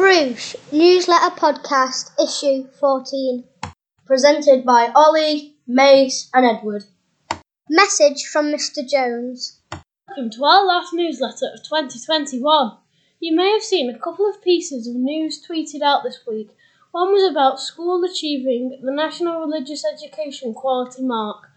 Bruce Newsletter Podcast, Issue 14. Presented by Ollie, Mace, and Edward. Message from Mr. Jones. Welcome to our last newsletter of 2021. You may have seen a couple of pieces of news tweeted out this week. One was about school achieving the National Religious Education Quality Mark.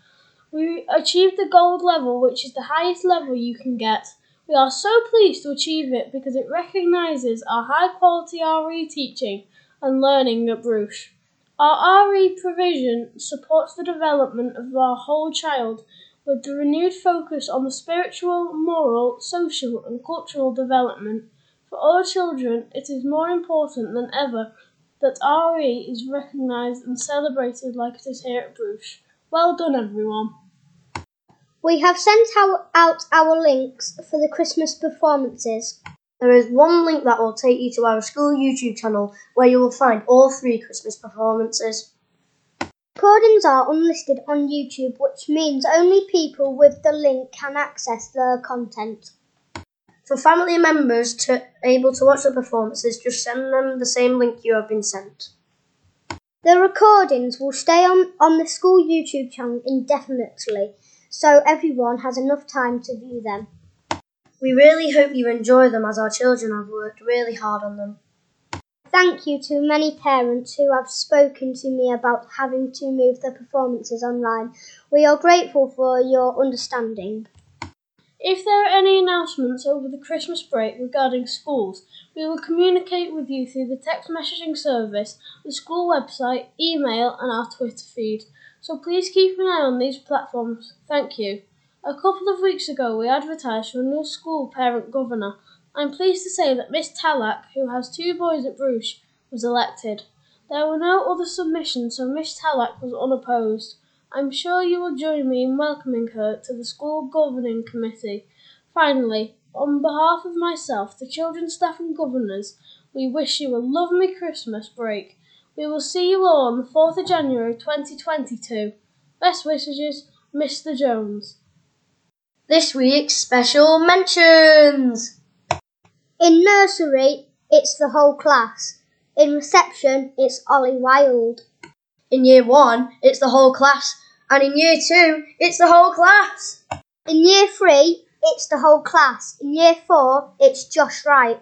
We achieved the gold level, which is the highest level you can get. We are so pleased to achieve it because it recognises our high quality RE teaching and learning at Bruce. Our RE provision supports the development of our whole child with the renewed focus on the spiritual, moral, social, and cultural development. For all children, it is more important than ever that RE is recognised and celebrated like it is here at Bruce. Well done, everyone. We have sent out our links for the Christmas performances. There is one link that will take you to our school YouTube channel where you will find all three Christmas performances. Recordings are unlisted on YouTube, which means only people with the link can access the content. For family members to able to watch the performances, just send them the same link you have been sent. The recordings will stay on, on the school YouTube channel indefinitely so everyone has enough time to view them. We really hope you enjoy them as our children have worked really hard on them. Thank you to many parents who have spoken to me about having to move the performances online. We are grateful for your understanding. If there are any announcements over the Christmas break regarding schools, we will communicate with you through the text messaging service, the school website, email, and our Twitter feed. So please keep an eye on these platforms. Thank you. A couple of weeks ago, we advertised for a new school parent governor. I'm pleased to say that Miss Tallack, who has two boys at Bruce, was elected. There were no other submissions, so Miss Tallack was unopposed. I'm sure you will join me in welcoming her to the school governing committee. Finally, on behalf of myself, the children, staff, and governors, we wish you a lovely Christmas break. We will see you all on the 4th of January 2022. Best wishes, Mr. Jones. This week's special mentions. In nursery, it's the whole class. In reception, it's Ollie Wild. In year one, it's the whole class. And in year two, it's the whole class. In year three, it's the whole class. In year four, it's Josh Wright.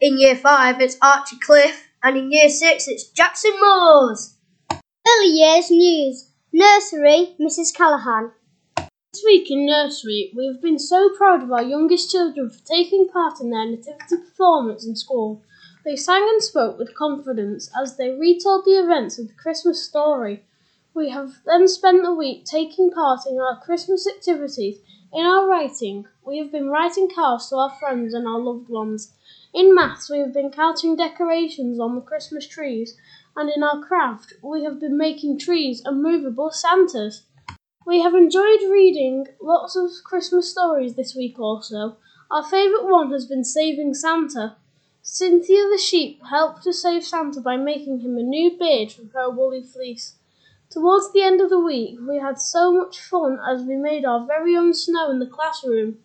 In year five, it's Archie Cliff and in Year 6 it's Jackson Moores. Early Years News Nursery, Mrs. Callahan. This week in nursery, we have been so proud of our youngest children for taking part in their nativity performance in school. They sang and spoke with confidence as they retold the events of the Christmas story. We have then spent the week taking part in our Christmas activities. In our writing, we have been writing cards to our friends and our loved ones. In maths, we have been counting decorations on the Christmas trees, and in our craft, we have been making trees and movable Santas. We have enjoyed reading lots of Christmas stories this week also. Our favourite one has been Saving Santa. Cynthia the sheep helped to save Santa by making him a new beard from her woolly fleece. Towards the end of the week, we had so much fun as we made our very own snow in the classroom.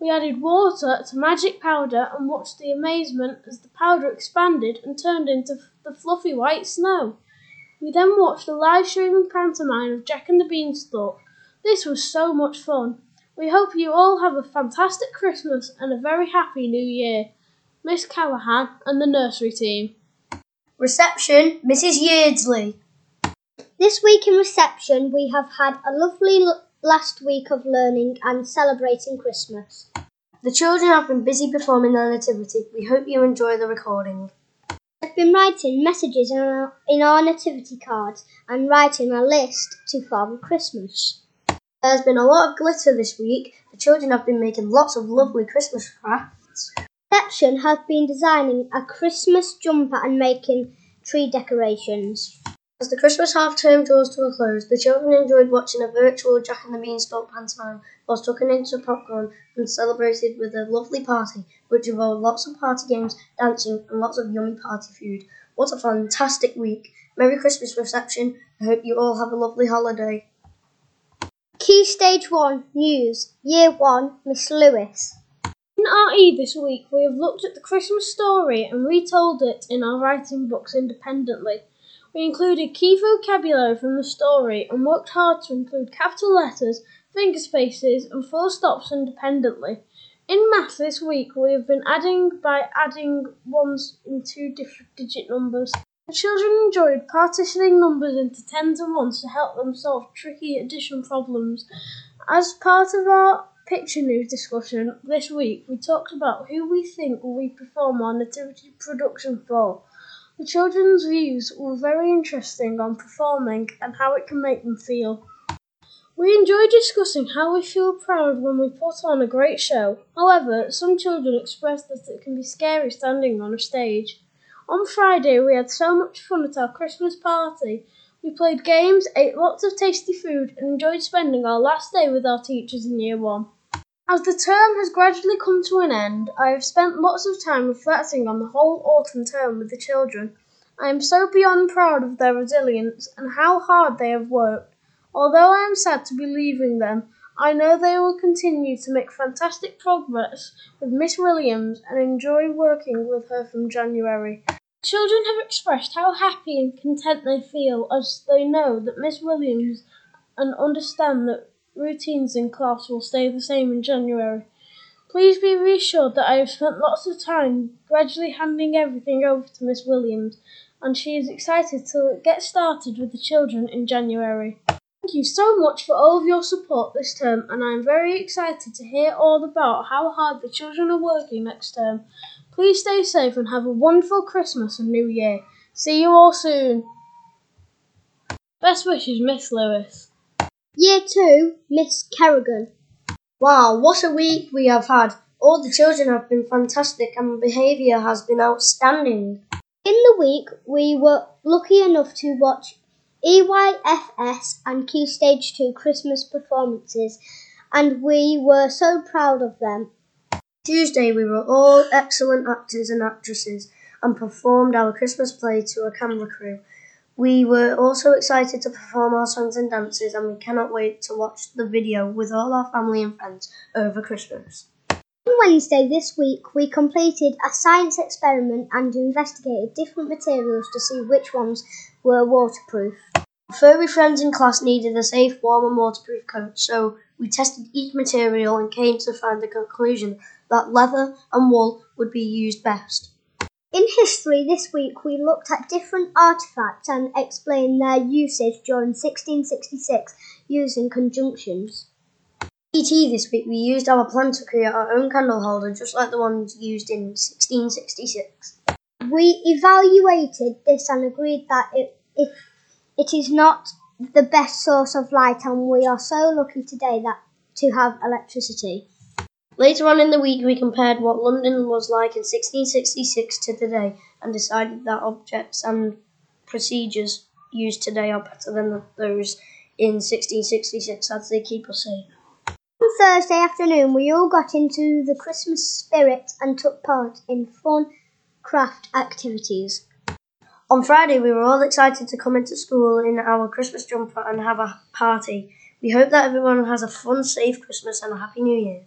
We added water to magic powder and watched the amazement as the powder expanded and turned into the fluffy white snow. We then watched a live streaming pantomime of Jack and the Beanstalk. This was so much fun. We hope you all have a fantastic Christmas and a very happy New Year. Miss Callahan and the nursery team. Reception, Mrs. Yeardsley. This week in reception, we have had a lovely last week of learning and celebrating Christmas. The children have been busy performing their nativity. We hope you enjoy the recording. I've been writing messages in our, in our nativity cards and writing a list to Father Christmas. There's been a lot of glitter this week. The children have been making lots of lovely Christmas crafts. Reception has been designing a Christmas jumper and making tree decorations. As the Christmas half term draws to a close, the children enjoyed watching a virtual Jack and the Beanstalk pantomime while tucking into a popcorn and celebrated with a lovely party which involved lots of party games, dancing, and lots of yummy party food. What a fantastic week! Merry Christmas reception. I hope you all have a lovely holiday. Key Stage 1 News Year 1 Miss Lewis. In RE this week, we have looked at the Christmas story and retold it in our writing books independently. We included key vocabulary from the story and worked hard to include capital letters, finger spaces, and full stops independently. In math this week, we have been adding by adding ones in two different digit numbers. The children enjoyed partitioning numbers into tens and ones to help them solve tricky addition problems. As part of our picture news discussion this week, we talked about who we think we perform our nativity production for. The children's views were very interesting on performing and how it can make them feel. We enjoy discussing how we feel proud when we put on a great show. However, some children expressed that it can be scary standing on a stage. On Friday, we had so much fun at our Christmas party. We played games, ate lots of tasty food, and enjoyed spending our last day with our teachers in Year 1. As the term has gradually come to an end, I have spent lots of time reflecting on the whole autumn term with the children. I am so beyond proud of their resilience and how hard they have worked. Although I am sad to be leaving them, I know they will continue to make fantastic progress with Miss Williams and enjoy working with her from January. Children have expressed how happy and content they feel as they know that Miss Williams and understand that routines in class will stay the same in January. Please be reassured that I have spent lots of time gradually handing everything over to Miss Williams, and she is excited to get started with the children in January. Thank you so much for all of your support this term, and I am very excited to hear all about how hard the children are working next term. Please stay safe and have a wonderful Christmas and New Year. See you all soon. Best wishes, Miss Lewis. Year 2, Miss Kerrigan. Wow, what a week we have had. All the children have been fantastic and behaviour has been outstanding. In the week, we were lucky enough to watch EYFS and Key Stage 2 Christmas performances, and we were so proud of them. Tuesday, we were all excellent actors and actresses and performed our Christmas play to a camera crew. We were also excited to perform our songs and dances, and we cannot wait to watch the video with all our family and friends over Christmas. On Wednesday this week, we completed a science experiment and investigated different materials to see which ones were waterproof. Our furry friends in class needed a safe, warm, and waterproof coat, so we tested each material and came to find the conclusion that leather and wool would be used best. In history this week, we looked at different artifacts and explained their usage during 1666 using conjunctions. DT this week, we used our plan to create our own candle holder, just like the ones used in 1666. We evaluated this and agreed that it, it, it is not the best source of light, and we are so lucky today that to have electricity. Later on in the week, we compared what London was like in 1666 to today and decided that objects and procedures used today are better than those in 1666 as they keep us safe. On Thursday afternoon, we all got into the Christmas spirit and took part in fun craft activities. On Friday, we were all excited to come into school in our Christmas jumper and have a party. We hope that everyone has a fun, safe Christmas and a Happy New Year.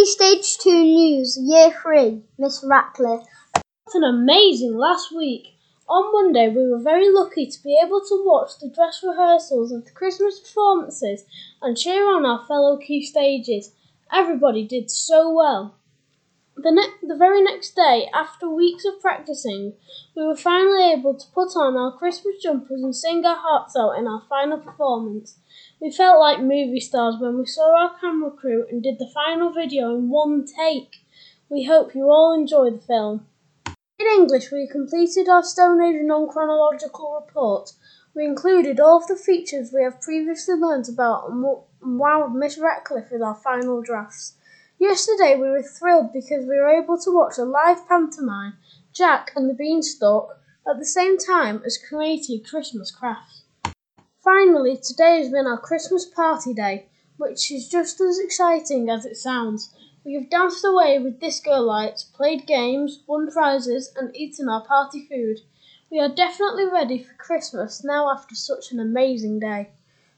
Key Stage 2 News, Year 3, Miss Ratcliffe. What an amazing last week! On Monday, we were very lucky to be able to watch the dress rehearsals of the Christmas performances and cheer on our fellow key stages. Everybody did so well. The, ne- the very next day, after weeks of practicing, we were finally able to put on our Christmas jumpers and sing our hearts out in our final performance. We felt like movie stars when we saw our camera crew and did the final video in one take. We hope you all enjoy the film. In English, we completed our Stone Age non chronological report. We included all of the features we have previously learnt about and wowed Miss Ratcliffe with our final drafts. Yesterday, we were thrilled because we were able to watch a live pantomime, Jack and the Beanstalk, at the same time as creating Christmas crafts. Finally, today has been our Christmas party day, which is just as exciting as it sounds. We have danced away with disco lights, played games, won prizes, and eaten our party food. We are definitely ready for Christmas now after such an amazing day.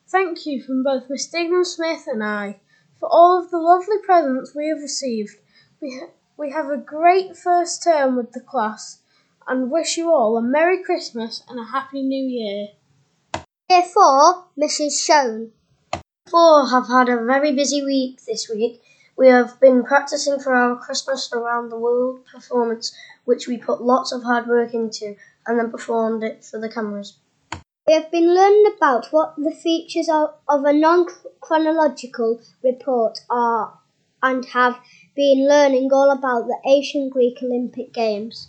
Thank you from both Miss Dignam Smith and I for all of the lovely presents we have received. We, ha- we have a great first term with the class and wish you all a Merry Christmas and a Happy New Year. Year 4, Mrs. Shone. Four have had a very busy week this week. We have been practicing for our Christmas around the world performance, which we put lots of hard work into and then performed it for the cameras. We have been learning about what the features of, of a non chronological report are and have been learning all about the ancient Greek Olympic Games.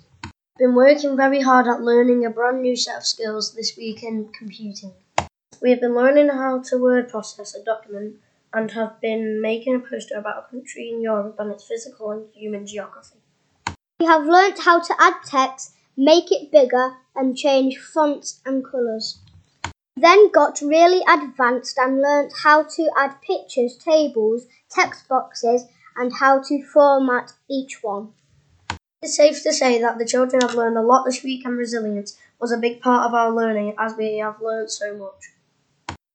Been working very hard at learning a brand new set of skills this week in computing. We have been learning how to word process a document and have been making a poster about a country in Europe and its physical and human geography. We have learnt how to add text, make it bigger, and change fonts and colours. Then got really advanced and learnt how to add pictures, tables, text boxes, and how to format each one. It's safe to say that the children have learned a lot this week and resilience was a big part of our learning as we have learned so much.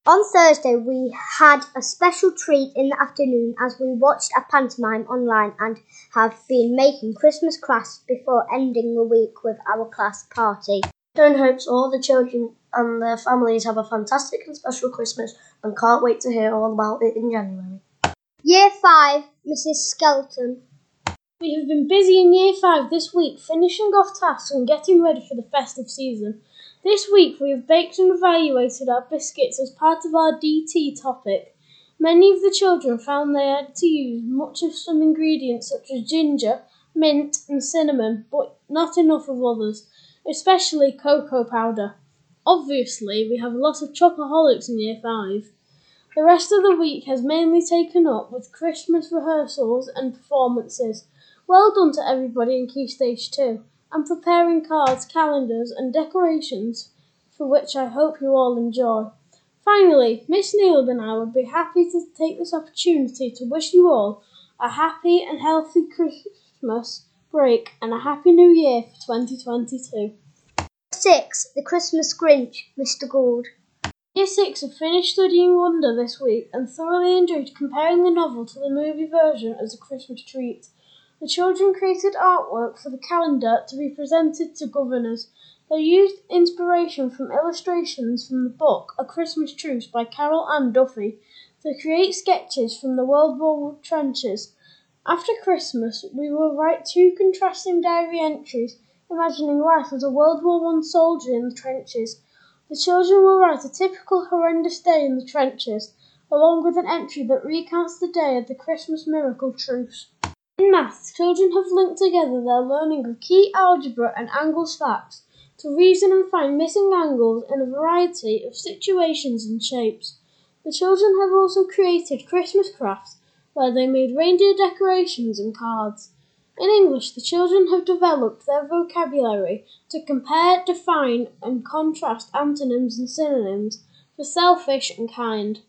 On Thursday, we had a special treat in the afternoon as we watched a pantomime online and have been making Christmas crafts before ending the week with our class party. Stone hopes all the children and their families have a fantastic and special Christmas and can't wait to hear all about it in January. Year 5, Mrs. Skelton. We have been busy in Year 5 this week, finishing off tasks and getting ready for the festive season. This week we have baked and evaluated our biscuits as part of our DT topic. Many of the children found they had to use much of some ingredients such as ginger, mint, and cinnamon, but not enough of others, especially cocoa powder. Obviously, we have a lot of chocoholics in Year 5. The rest of the week has mainly taken up with Christmas rehearsals and performances. Well done to everybody in Key Stage 2 and preparing cards, calendars, and decorations, for which I hope you all enjoy. Finally, Miss Neal and I would be happy to take this opportunity to wish you all a happy and healthy Christmas break and a happy new year for 2022. 6. The Christmas Grinch, Mr. Gould. Year 6 have finished studying Wonder this week and thoroughly enjoyed comparing the novel to the movie version as a Christmas treat. The children created artwork for the calendar to be presented to governors. They used inspiration from illustrations from the book A Christmas Truce by Carol Ann Duffy to create sketches from the World War trenches. After Christmas, we will write two contrasting diary entries imagining life as a World War One soldier in the trenches. The children will write a typical horrendous day in the trenches, along with an entry that recounts the day of the Christmas miracle truce. In maths, children have linked together their learning of key algebra and angles facts to reason and find missing angles in a variety of situations and shapes. The children have also created Christmas crafts where they made reindeer decorations and cards. In English, the children have developed their vocabulary to compare, define, and contrast antonyms and synonyms for selfish and kind.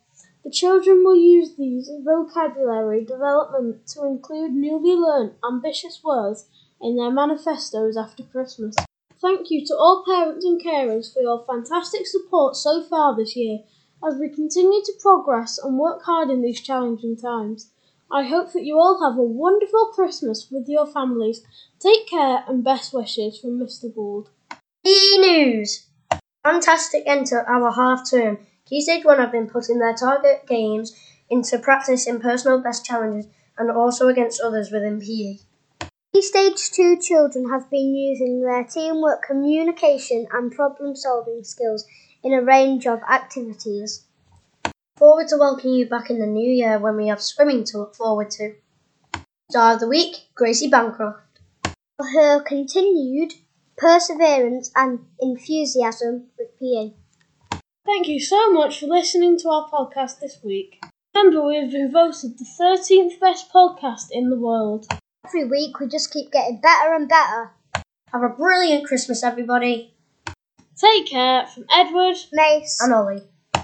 The children will use these vocabulary development to include newly learned ambitious words in their manifestos after Christmas. Thank you to all parents and carers for your fantastic support so far this year as we continue to progress and work hard in these challenging times. I hope that you all have a wonderful Christmas with your families. Take care and best wishes from Mr. Gould. E News! Fantastic to our half term. Key Stage 1 have been putting their target games into practice in personal best challenges and also against others within PE. Key Stage 2 children have been using their teamwork, communication, and problem solving skills in a range of activities. Forward to welcoming you back in the new year when we have swimming to look forward to. Star of the Week, Gracie Bancroft. For her continued perseverance and enthusiasm with PE. Thank you so much for listening to our podcast this week. Remember, we have been voted the 13th best podcast in the world. Every week we just keep getting better and better. Have a brilliant Christmas, everybody. Take care from Edward Mace. And Ollie.